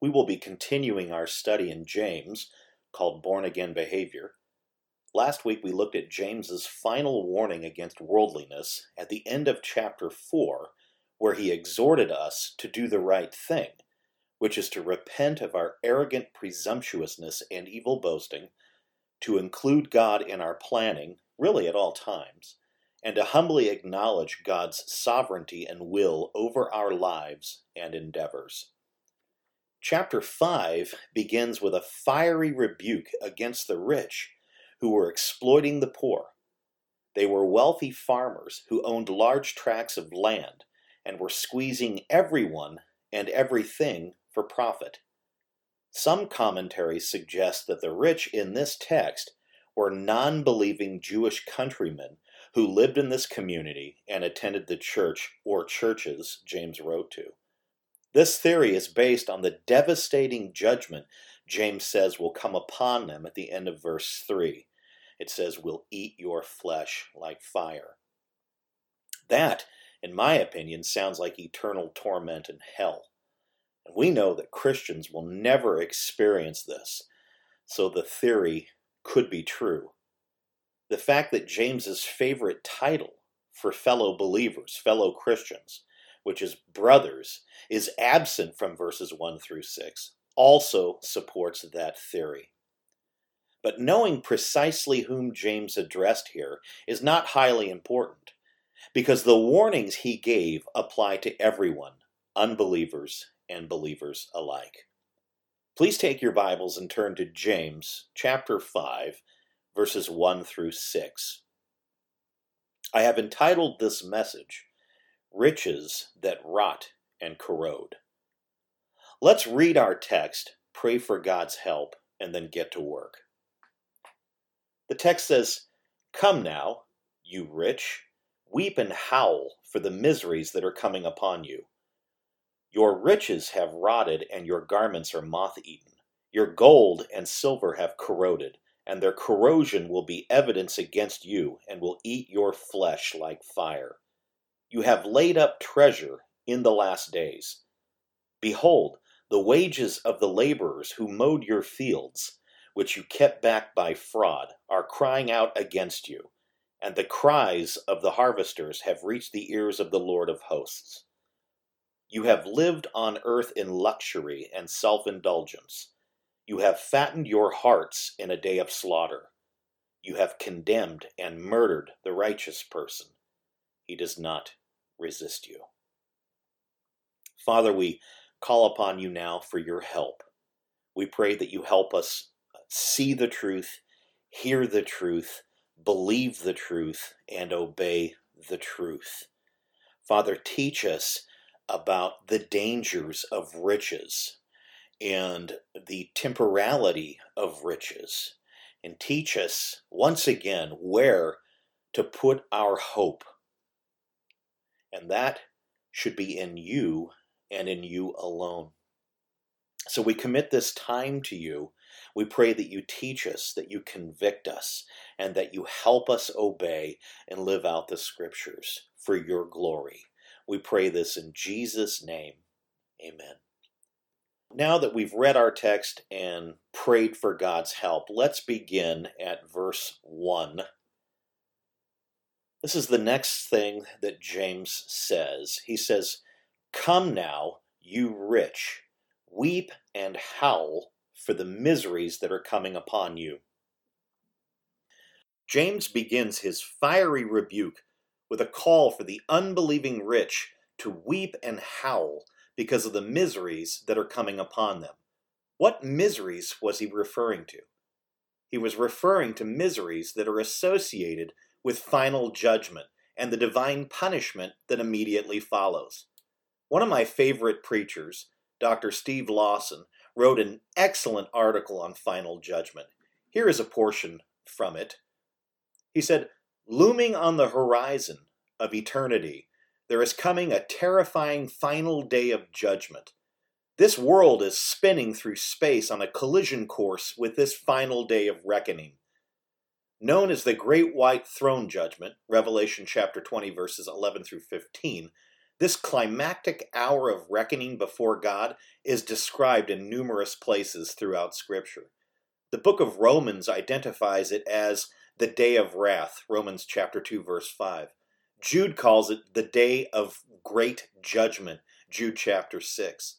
We will be continuing our study in James called Born Again Behavior. Last week we looked at James's final warning against worldliness at the end of chapter 4, where he exhorted us to do the right thing, which is to repent of our arrogant presumptuousness and evil boasting, to include God in our planning, really at all times, and to humbly acknowledge God's sovereignty and will over our lives and endeavors. Chapter 5 begins with a fiery rebuke against the rich who were exploiting the poor. They were wealthy farmers who owned large tracts of land and were squeezing everyone and everything for profit. Some commentaries suggest that the rich in this text were non believing Jewish countrymen who lived in this community and attended the church or churches James wrote to. This theory is based on the devastating judgment James says will come upon them at the end of verse 3. It says, "We'll eat your flesh like fire. That, in my opinion, sounds like eternal torment in hell. And we know that Christians will never experience this, so the theory could be true. The fact that James's favorite title for fellow believers, fellow Christians, which is brothers, is absent from verses 1 through 6, also supports that theory. But knowing precisely whom James addressed here is not highly important, because the warnings he gave apply to everyone, unbelievers and believers alike. Please take your Bibles and turn to James chapter 5, verses 1 through 6. I have entitled this message, riches that rot and corrode. Let's read our text, pray for God's help, and then get to work. The text says, Come now, you rich, weep and howl for the miseries that are coming upon you. Your riches have rotted, and your garments are moth eaten. Your gold and silver have corroded, and their corrosion will be evidence against you, and will eat your flesh like fire. You have laid up treasure in the last days. Behold, the wages of the laborers who mowed your fields, which you kept back by fraud, are crying out against you, and the cries of the harvesters have reached the ears of the Lord of hosts. You have lived on earth in luxury and self indulgence. You have fattened your hearts in a day of slaughter. You have condemned and murdered the righteous person. He does not resist you. Father, we call upon you now for your help. We pray that you help us see the truth, hear the truth, believe the truth, and obey the truth. Father, teach us about the dangers of riches and the temporality of riches, and teach us once again where to put our hope and that should be in you and in you alone. So we commit this time to you. We pray that you teach us, that you convict us, and that you help us obey and live out the scriptures for your glory. We pray this in Jesus' name. Amen. Now that we've read our text and prayed for God's help, let's begin at verse 1 this is the next thing that James says. He says, Come now, you rich, weep and howl for the miseries that are coming upon you. James begins his fiery rebuke with a call for the unbelieving rich to weep and howl because of the miseries that are coming upon them. What miseries was he referring to? He was referring to miseries that are associated with final judgment and the divine punishment that immediately follows. One of my favorite preachers, Dr. Steve Lawson, wrote an excellent article on final judgment. Here is a portion from it. He said, Looming on the horizon of eternity, there is coming a terrifying final day of judgment. This world is spinning through space on a collision course with this final day of reckoning known as the Great White Throne Judgment, Revelation chapter 20, verses 11 through 15, This climactic hour of reckoning before God is described in numerous places throughout Scripture. The book of Romans identifies it as the day of wrath, Romans chapter 2 verse 5. Jude calls it the day of great judgment, Jude chapter 6.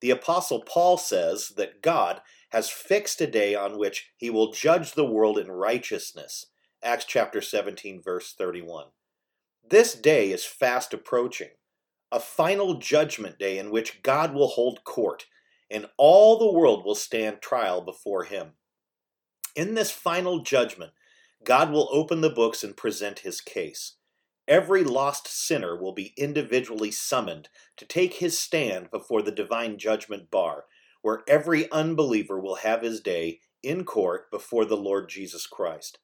The apostle Paul says that God has fixed a day on which he will judge the world in righteousness, Acts chapter 17 verse 31. This day is fast approaching a final judgment day in which God will hold court, and all the world will stand trial before him. In this final judgment, God will open the books and present his case. Every lost sinner will be individually summoned to take his stand before the divine judgment bar, where every unbeliever will have his day in court before the Lord Jesus Christ.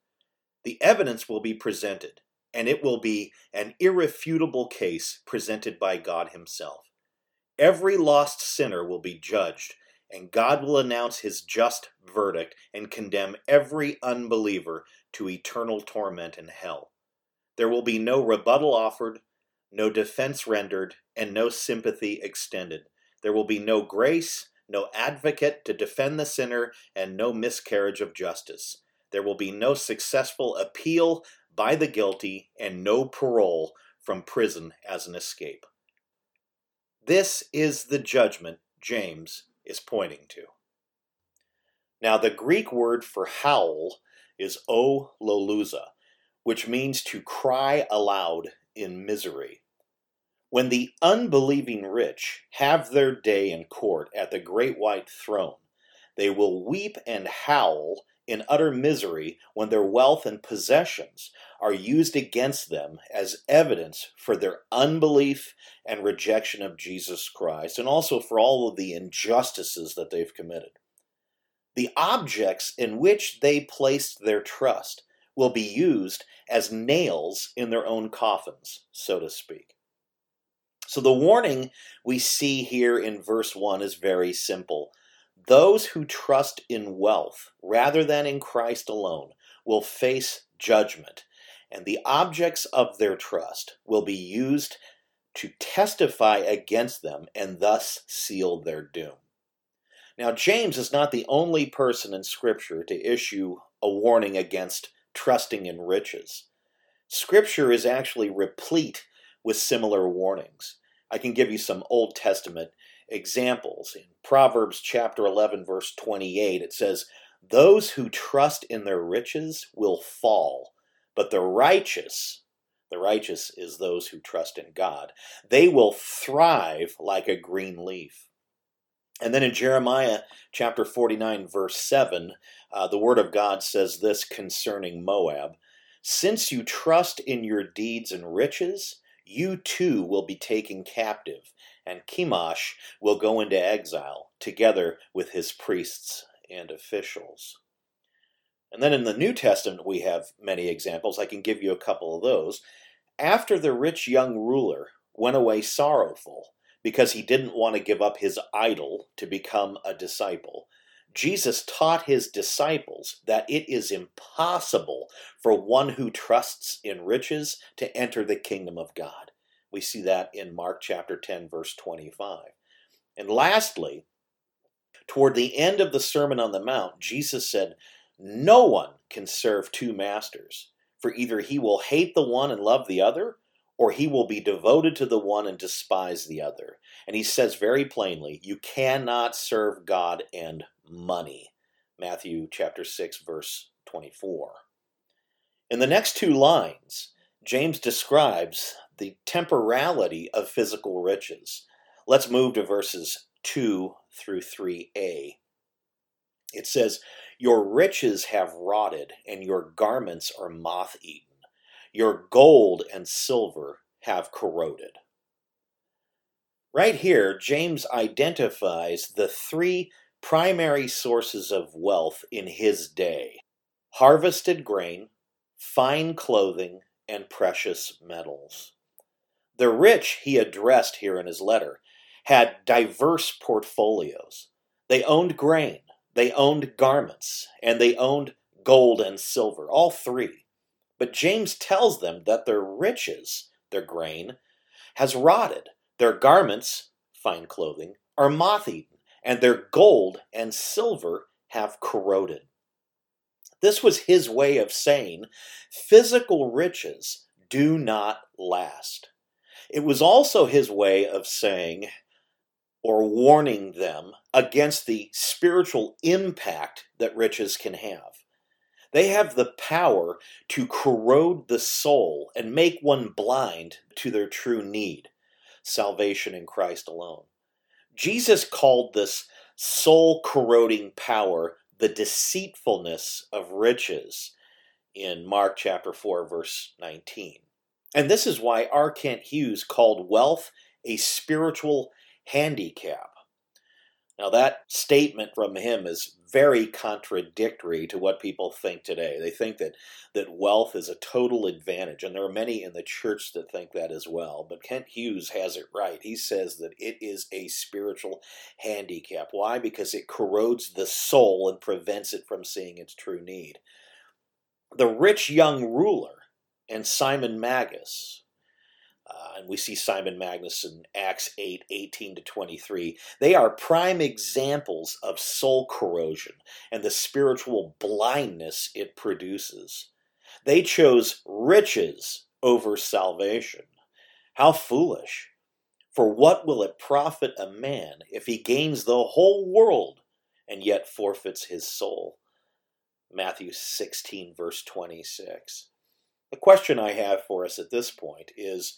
The evidence will be presented, and it will be an irrefutable case presented by God Himself. Every lost sinner will be judged, and God will announce His just verdict and condemn every unbeliever to eternal torment in hell. There will be no rebuttal offered, no defense rendered, and no sympathy extended. There will be no grace, no advocate to defend the sinner, and no miscarriage of justice. There will be no successful appeal by the guilty and no parole from prison as an escape. This is the judgment James is pointing to. Now, the Greek word for howl is ololuzo, which means to cry aloud in misery. When the unbelieving rich have their day in court at the great white throne, they will weep and howl in utter misery when their wealth and possessions are used against them as evidence for their unbelief and rejection of Jesus Christ, and also for all of the injustices that they've committed. The objects in which they placed their trust will be used as nails in their own coffins, so to speak. So the warning we see here in verse 1 is very simple. Those who trust in wealth rather than in Christ alone will face judgment, and the objects of their trust will be used to testify against them and thus seal their doom. Now, James is not the only person in Scripture to issue a warning against trusting in riches. Scripture is actually replete with similar warnings. I can give you some Old Testament examples. In Proverbs chapter 11, verse 28, it says, Those who trust in their riches will fall, but the righteous, the righteous is those who trust in God, they will thrive like a green leaf. And then in Jeremiah chapter 49, verse 7, uh, the word of God says this concerning Moab Since you trust in your deeds and riches, you too will be taken captive, and Chemosh will go into exile together with his priests and officials. And then in the New Testament, we have many examples. I can give you a couple of those. After the rich young ruler went away sorrowful because he didn't want to give up his idol to become a disciple, Jesus taught his disciples that it is impossible for one who trusts in riches to enter the kingdom of God. We see that in Mark chapter 10, verse 25. And lastly, toward the end of the Sermon on the Mount, Jesus said, No one can serve two masters, for either he will hate the one and love the other, or he will be devoted to the one and despise the other. And he says very plainly, You cannot serve God and money. Matthew chapter 6, verse 24. In the next two lines, James describes the temporality of physical riches. Let's move to verses 2 through 3a. It says, Your riches have rotted, and your garments are moth eaten. Your gold and silver have corroded. Right here, James identifies the three primary sources of wealth in his day harvested grain, fine clothing, and precious metals. The rich he addressed here in his letter had diverse portfolios. They owned grain, they owned garments, and they owned gold and silver, all three. But James tells them that their riches, their grain, has rotted, Their garments, fine clothing, are moth eaten, and their gold and silver have corroded. This was his way of saying physical riches do not last. It was also his way of saying or warning them against the spiritual impact that riches can have. They have the power to corrode the soul and make one blind to their true need salvation in Christ alone. Jesus called this soul corroding power the deceitfulness of riches in Mark chapter 4, verse 19. And this is why R. Kent Hughes called wealth a spiritual handicap. Now, that statement from him is very contradictory to what people think today. They think that, that wealth is a total advantage, and there are many in the church that think that as well. But Kent Hughes has it right. He says that it is a spiritual handicap. Why? Because it corrodes the soul and prevents it from seeing its true need. The rich young ruler and Simon Magus and we see Simon Magus in Acts 8 18 to 23. They are prime examples of soul corrosion and the spiritual blindness it produces. They chose riches over salvation. How foolish! For what will it profit a man if he gains the whole world and yet forfeits his soul? Matthew 16, verse 26. The question I have for us at this point is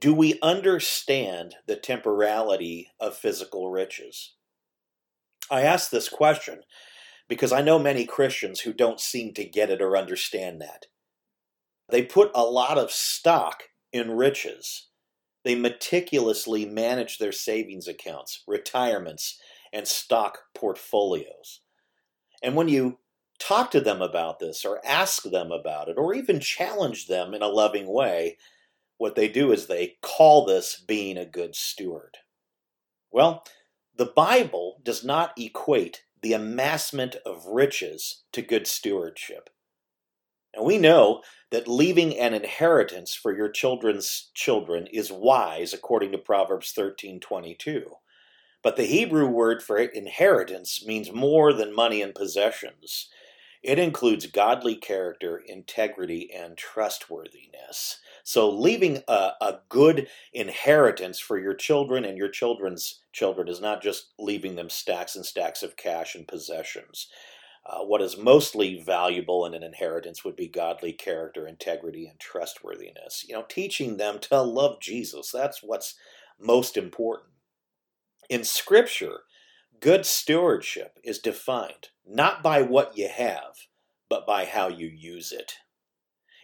do we understand the temporality of physical riches? I ask this question because I know many Christians who don't seem to get it or understand that. They put a lot of stock in riches. They meticulously manage their savings accounts, retirements, and stock portfolios. And when you talk to them about this, or ask them about it, or even challenge them in a loving way, what they do is they call this being a good steward. Well, the Bible does not equate the amassment of riches to good stewardship. And we know that leaving an inheritance for your children's children is wise according to Proverbs 13:22. But the Hebrew word for inheritance means more than money and possessions. It includes godly character, integrity, and trustworthiness. So, leaving a, a, good inheritance for your children and your children's children is not just leaving them stacks and stacks of cash and possessions. Uh, what is mostly valuable in an inheritance would be godly character, integrity, and trustworthiness. You know, teaching them to love Jesus. That's what's most important. In Scripture, good stewardship is defined not by what you have, but by how you use it.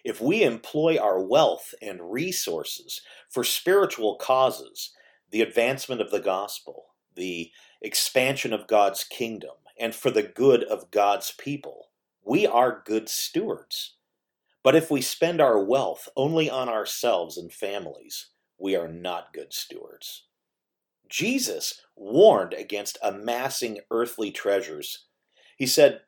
If we employ our wealth and resources for spiritual causes, the advancement of the gospel, the expansion of God's kingdom, and for the good of God's people, we are good stewards. But if we spend our wealth only on ourselves and families, we are not good stewards. Jesus warned against amassing earthly treasures he said,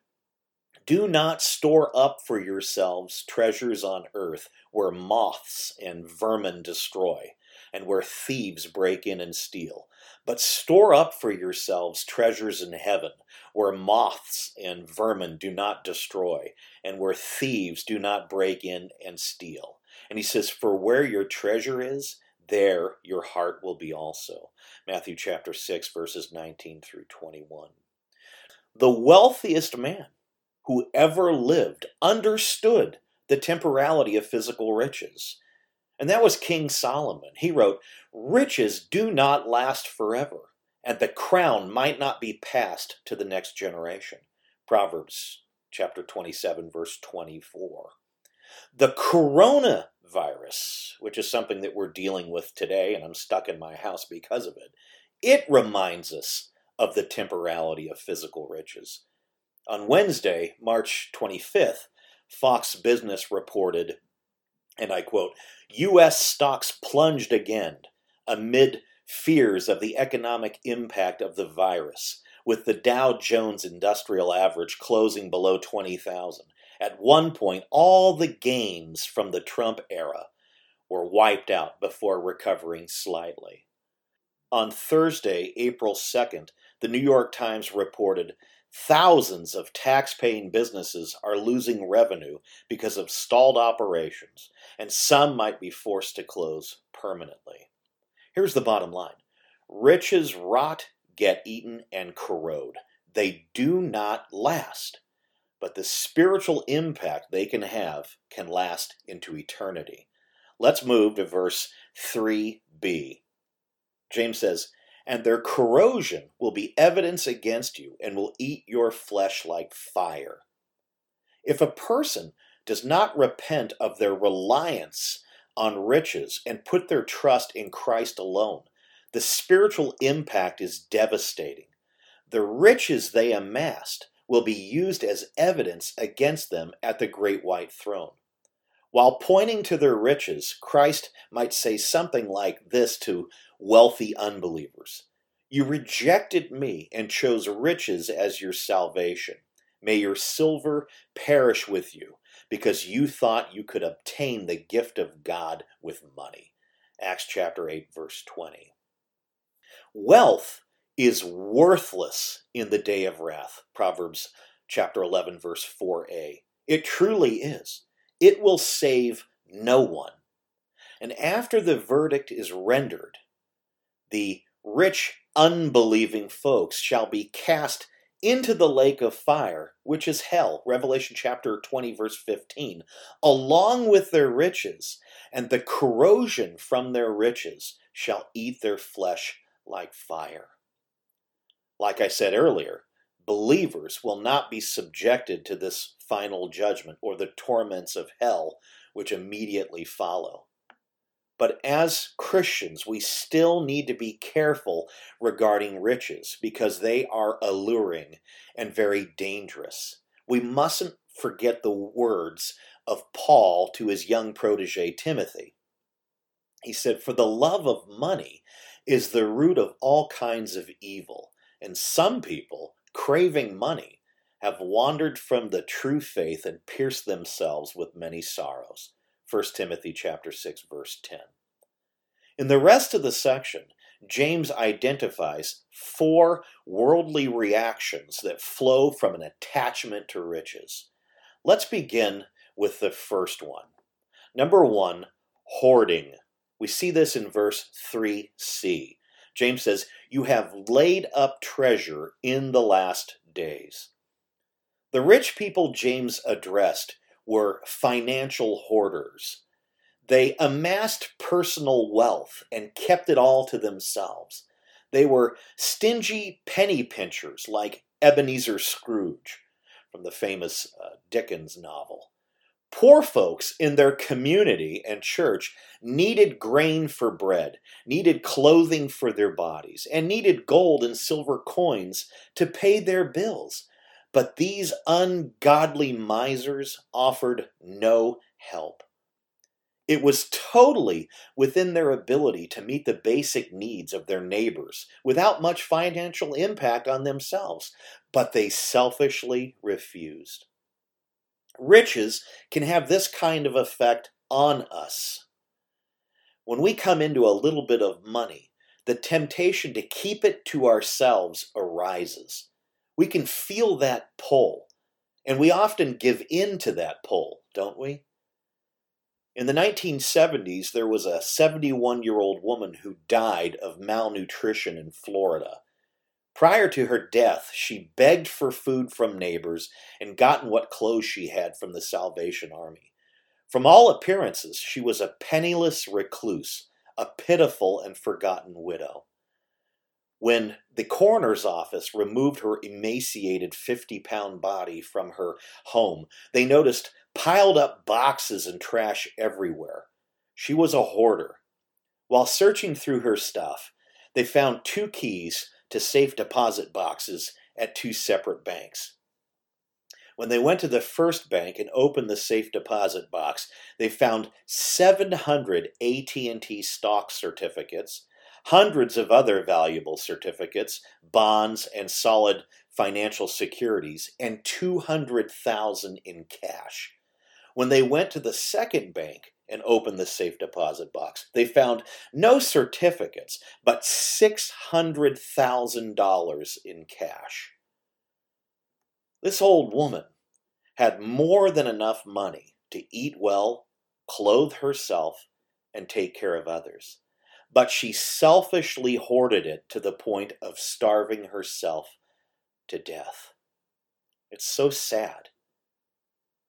Do not store up for yourselves treasures on earth where moths and vermin destroy, and where thieves break in and steal. But store up for yourselves treasures in heaven, where moths and vermin do not destroy, and where thieves do not break in and steal. And he says, For where your treasure is, there your heart will be also. Matthew chapter 6, verses 19 through 21. The wealthiest man who ever lived understood the temporality of physical riches. And that was King Solomon. He wrote, Riches do not last forever, and the crown might not be passed to the next generation. Proverbs chapter 27, verse 24. The coronavirus, which is something that we're dealing with today, and I'm stuck in my house because of it, it reminds us of the temporality of physical riches. On Wednesday, March 25th, Fox Business reported, and I quote, U.S. stocks plunged again amid fears of the economic impact of the virus, with the Dow Jones Industrial Average closing below 20,000. At one point, all the gains from the Trump era were wiped out before recovering slightly. On Thursday, April 2nd, the New York Times reported thousands of tax-paying businesses are losing revenue because of stalled operations, and some might be forced to close permanently. Here's the bottom line. Riches rot, get eaten, and corrode. They do not last, but the spiritual impact they can have can last into eternity. Let's move to verse 3b. James says, And their corrosion will be evidence against you and will eat your flesh like fire. If a person does not repent of their reliance on riches and put their trust in Christ alone, the spiritual impact is devastating. The riches they amassed will be used as evidence against them at the great white throne. While pointing to their riches, Christ might say something like this to wealthy unbelievers You rejected me and chose riches as your salvation. May your silver perish with you, because you thought you could obtain the gift of God with money. Acts chapter 8, verse 20. Wealth is worthless in the day of wrath. Proverbs chapter 11, verse 4a. It truly is. It will save no one. And after the verdict is rendered, the rich, unbelieving folks shall be cast into the lake of fire, which is hell, Revelation chapter 20, verse 15, along with their riches, and the corrosion from their riches shall eat their flesh like fire. Like I said earlier, believers will not be subjected to this final judgment or the torments of hell which immediately follow. But as Christians, we still need to be careful regarding riches because they are alluring and very dangerous. We mustn't forget the words of Paul to his young protege Timothy. He said, For the love of money is the root of all kinds of evil, and some people, craving money, have wandered from the true faith and pierced themselves with many sorrows. 1 Timothy chapter 6 verse 10. In the rest of the section, James identifies four worldly reactions that flow from an attachment to riches. Let's begin with the first one. Number one, hoarding. We see this in verse 3c. James says, You have laid up treasure in the last days. The rich people James addressed were financial hoarders. They amassed personal wealth and kept it all to themselves. They were stingy penny pinchers like Ebenezer Scrooge from the famous uh, Dickens novel. Poor folks in their community and church needed grain for bread, needed clothing for their bodies, and needed gold and silver coins to pay their bills. But these ungodly misers offered no help. It was totally within their ability to meet the basic needs of their neighbors without much financial impact on themselves, but they selfishly refused. Riches can have this kind of effect on us. When we come into a little bit of money, the temptation to keep it to ourselves arises. We can feel that pull, and we often give in to that pull, don't we? In the 1970s, there was a 71 year old woman who died of malnutrition in Florida. Prior to her death, she begged for food from neighbors and gotten what clothes she had from the Salvation Army. From all appearances, she was a penniless recluse, a pitiful and forgotten widow. When the coroner's office removed her emaciated 50 pound body from her home, they noticed piled up boxes and trash everywhere. She was a hoarder. While searching through her stuff, they found two keys to safe deposit boxes at two separate banks. When they went to the first bank and opened the safe deposit box, they found 700 AT&T stock certificates, hundreds of other valuable certificates, bonds, and solid financial securities, and 200,000 in cash. When they went to the second bank and opened the safe deposit box. They found no certificates, but $600,000 in cash. This old woman had more than enough money to eat well, clothe herself, and take care of others. But she selfishly hoarded it to the point of starving herself to death. It's so sad.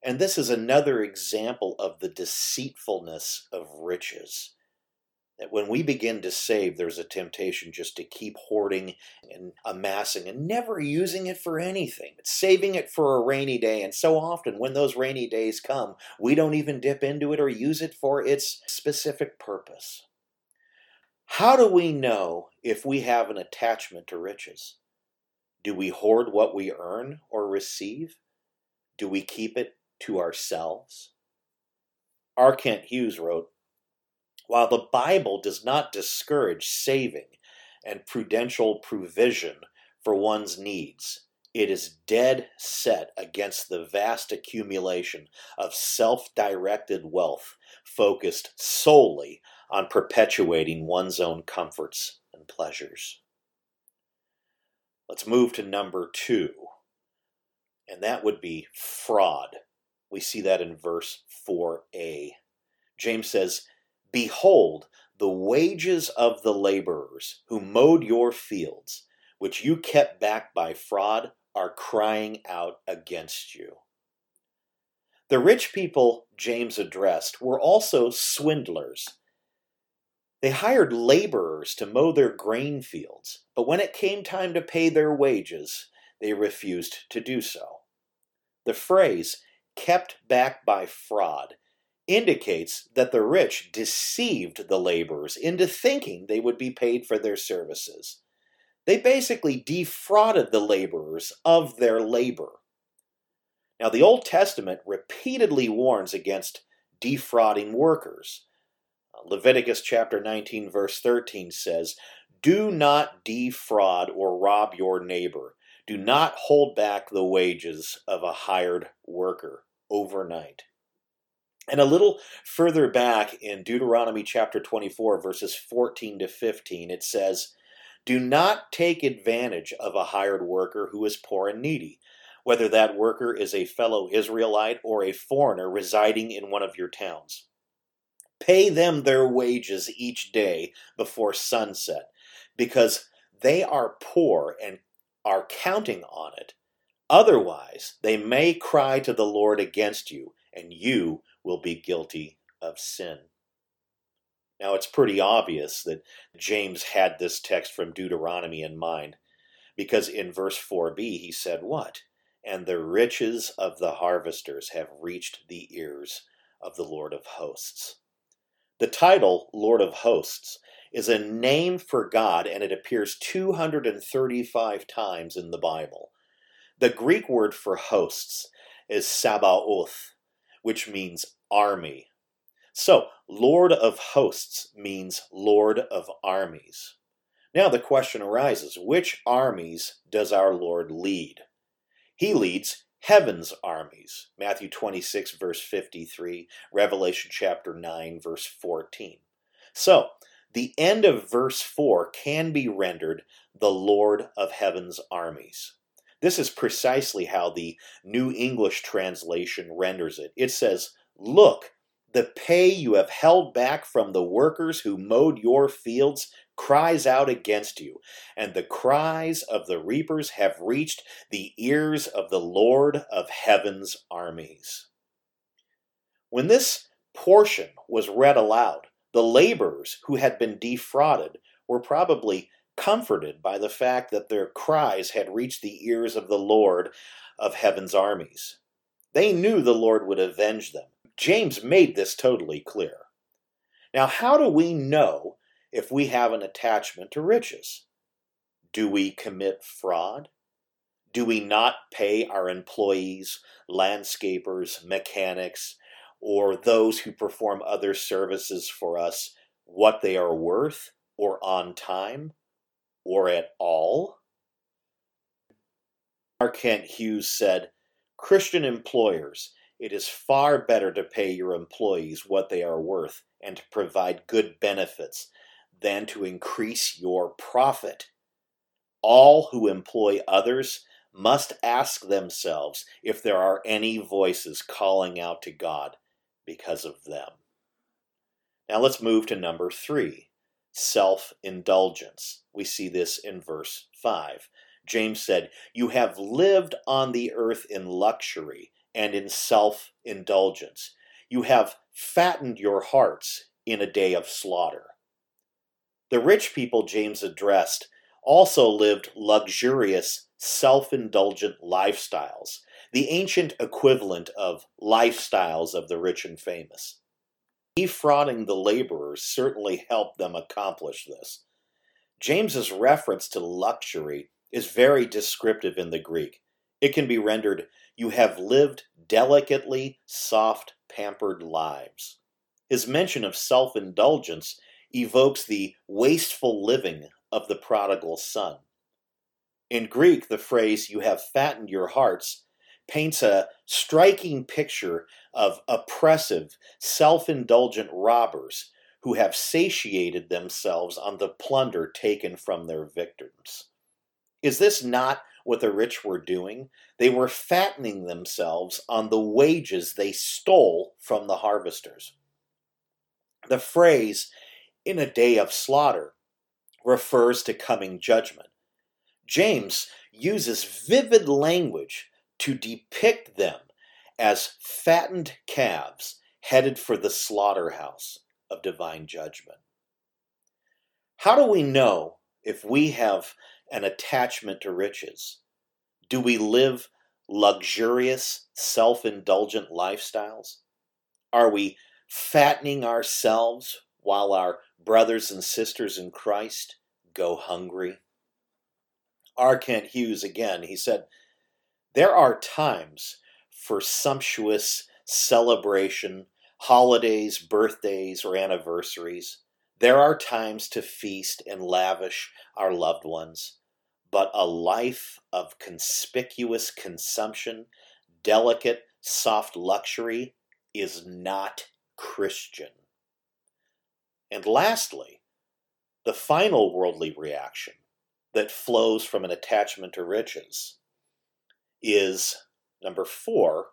And this is another example of the deceitfulness of riches. That when we begin to save, there's a temptation just to keep hoarding and amassing and never using it for anything, saving it for a rainy day. And so often, when those rainy days come, we don't even dip into it or use it for its specific purpose. How do we know if we have an attachment to riches? Do we hoard what we earn or receive? Do we keep it to ourselves? R. Kent Hughes wrote While the Bible does not discourage saving and prudential provision for one's needs, it is dead set against the vast accumulation of self directed wealth focused solely on perpetuating one's own comforts and pleasures. Let's move to number two, and that would be fraud. We see that in verse 4a. James says, Behold, the wages of the laborers who mowed your fields, which you kept back by fraud, are crying out against you. The rich people James addressed were also swindlers they hired laborers to mow their grain fields, but when it came time to pay their wages, they refused to do so. The phrase, kept back by fraud, indicates that the rich deceived the laborers into thinking they would be paid for their services. They basically defrauded the laborers of their labor. Now, the Old Testament repeatedly warns against defrauding workers. Leviticus chapter 19, verse 13 says, Do not defraud or rob your neighbor. Do not hold back the wages of a hired worker overnight. And a little further back in Deuteronomy chapter 24, verses 14 to 15, it says, Do not take advantage of a hired worker who is poor and needy, whether that worker is a fellow Israelite or a foreigner residing in one of your towns. Pay them their wages each day before sunset, because they are poor and are counting on it. Otherwise, they may cry to the Lord against you, and you will be guilty of sin. Now, it's pretty obvious that James had this text from Deuteronomy in mind, because in verse 4b he said, What? And the riches of the harvesters have reached the ears of the Lord of hosts. The title, Lord of Hosts, is a name for God and it appears 235 times in the Bible. The Greek word for hosts is Sabaoth, which means army. So, Lord of Hosts means Lord of Armies. Now the question arises which armies does our Lord lead? He leads heaven's armies. Matthew 26, verse 53, Revelation chapter 9, verse 14. So, the end of verse 4 can be rendered the Lord of heaven's armies. This is precisely how the New English translation renders it. It says, Look, the pay you have held back from the workers who mowed your fields cries out against you, and the cries of the reapers have reached the ears of the Lord of heaven's armies. When this portion was read aloud, the laborers who had been defrauded were probably comforted by the fact that their cries had reached the ears of the Lord of heaven's armies. They knew the Lord would avenge them. James made this totally clear. Now, how do we know if we have an attachment to riches? Do we commit fraud? Do we not pay our employees, landscapers, mechanics, or those who perform other services for us what they are worth, or on time, or at all? R. Kent Hughes said Christian employers it is far better to pay your employees what they are worth and to provide good benefits than to increase your profit. All who employ others must ask themselves if there are any voices calling out to God because of them. Now let's move to number three self indulgence. We see this in verse 5. James said, You have lived on the earth in luxury and in self indulgence. You have fattened your hearts in a day of slaughter. The rich people James addressed also lived luxurious, self indulgent lifestyles, the ancient equivalent of lifestyles of the rich and famous. Defrauding the laborers certainly helped them accomplish this. James's reference to luxury is very descriptive in the Greek. It can be rendered, You have lived delicately, soft, pampered lives. His mention of self indulgence evokes the wasteful living of the prodigal son. In Greek, the phrase, You have fattened your hearts, paints a striking picture of oppressive, self indulgent robbers who have satiated themselves on the plunder taken from their victims. Is this not what the rich were doing? They were fattening themselves on the wages they stole from the harvesters. The phrase, in a day of slaughter, refers to coming judgment. James uses vivid language to depict them as fattened calves headed for the slaughterhouse of divine judgment. How do we know if we have an attachment to riches? Do we live luxurious, self indulgent lifestyles? Are we fattening ourselves while our brothers and sisters in Christ go hungry? R. Kent Hughes again, he said, there are times for sumptuous celebration, holidays, birthdays, or anniversaries. There are times to feast and lavish our loved ones, but a life of conspicuous consumption, delicate, soft luxury is not Christian. And lastly, the final worldly reaction that flows from an attachment to riches is number four,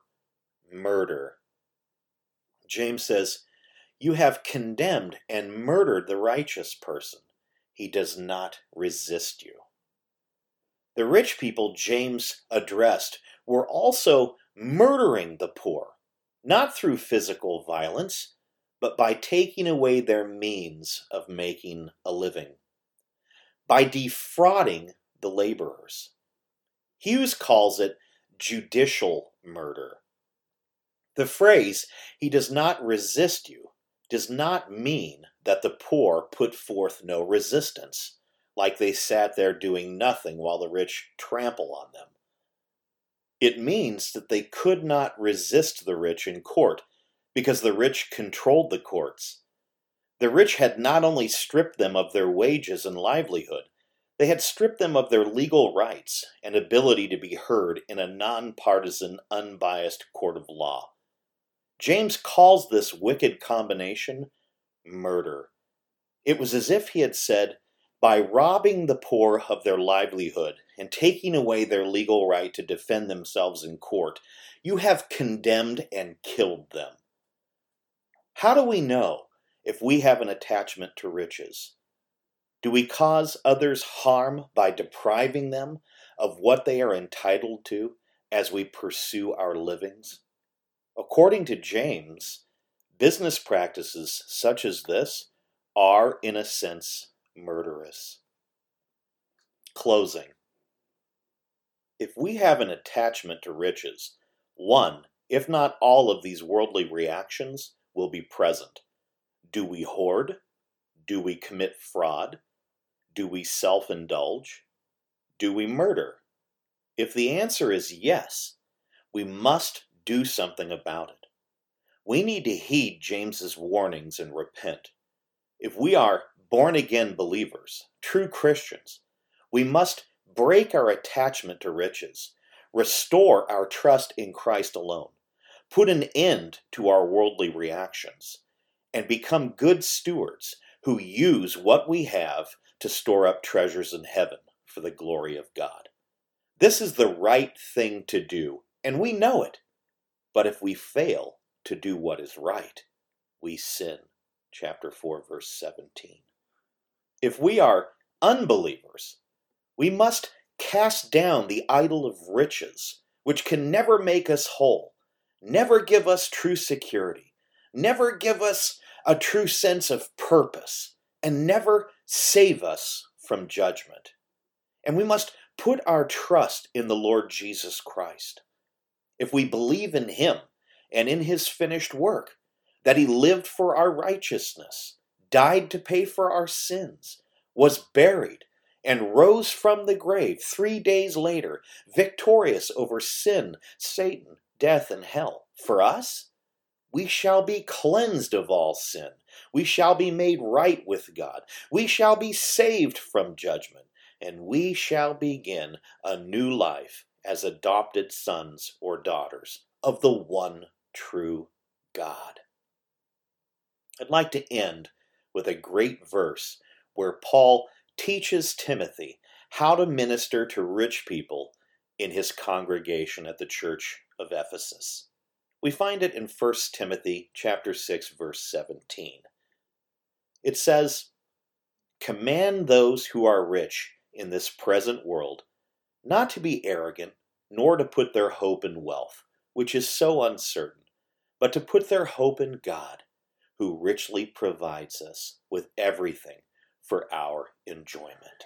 murder. James says, You have condemned and murdered the righteous person. He does not resist you. The rich people James addressed were also murdering the poor, not through physical violence, but by taking away their means of making a living, by defrauding the laborers. Hughes calls it judicial murder. The phrase, he does not resist you, does not mean that the poor put forth no resistance, like they sat there doing nothing while the rich trample on them. It means that they could not resist the rich in court because the rich controlled the courts. The rich had not only stripped them of their wages and livelihood, they had stripped them of their legal rights and ability to be heard in a nonpartisan, unbiased court of law. James calls this wicked combination murder. It was as if he had said, by robbing the poor of their livelihood and taking away their legal right to defend themselves in court, you have condemned and killed them. How do we know if we have an attachment to riches? Do we cause others harm by depriving them of what they are entitled to as we pursue our livings? According to James, business practices such as this are, in a sense, murderous. Closing. If we have an attachment to riches, one, if not all of these worldly reactions will be present. Do we hoard? Do we commit fraud? Do we self indulge? Do we murder? If the answer is yes, we must do something about it. We need to heed James's warnings and repent. If we are born again believers, true Christians, we must break our attachment to riches, restore our trust in Christ alone, put an end to our worldly reactions, and become good stewards who use what we have to store up treasures in heaven for the glory of God. This is the right thing to do, and we know it. But if we fail to do what is right, we sin. Chapter 4, verse 17. If we are unbelievers, we must cast down the idol of riches, which can never make us whole, never give us true security, never give us a true sense of purpose, and never save us from judgment. And we must put our trust in the Lord Jesus Christ. If we believe in Him and in His finished work, that He lived for our righteousness, died to pay for our sins, was buried, and rose from the grave three days later, victorious over sin, Satan, death, and hell. For us, we shall be cleansed of all sin. We shall be made right with God. We shall be saved from judgment. And we shall begin a new life as adopted sons or daughters of the one true God. I'd like to end with a great verse where Paul teaches Timothy how to minister to rich people in his congregation at the church of Ephesus. We find it in 1 Timothy chapter 6 verse 17. It says, "Command those who are rich in this present world not to be arrogant, nor to put their hope in wealth, which is so uncertain, but to put their hope in God, who richly provides us with everything for our enjoyment.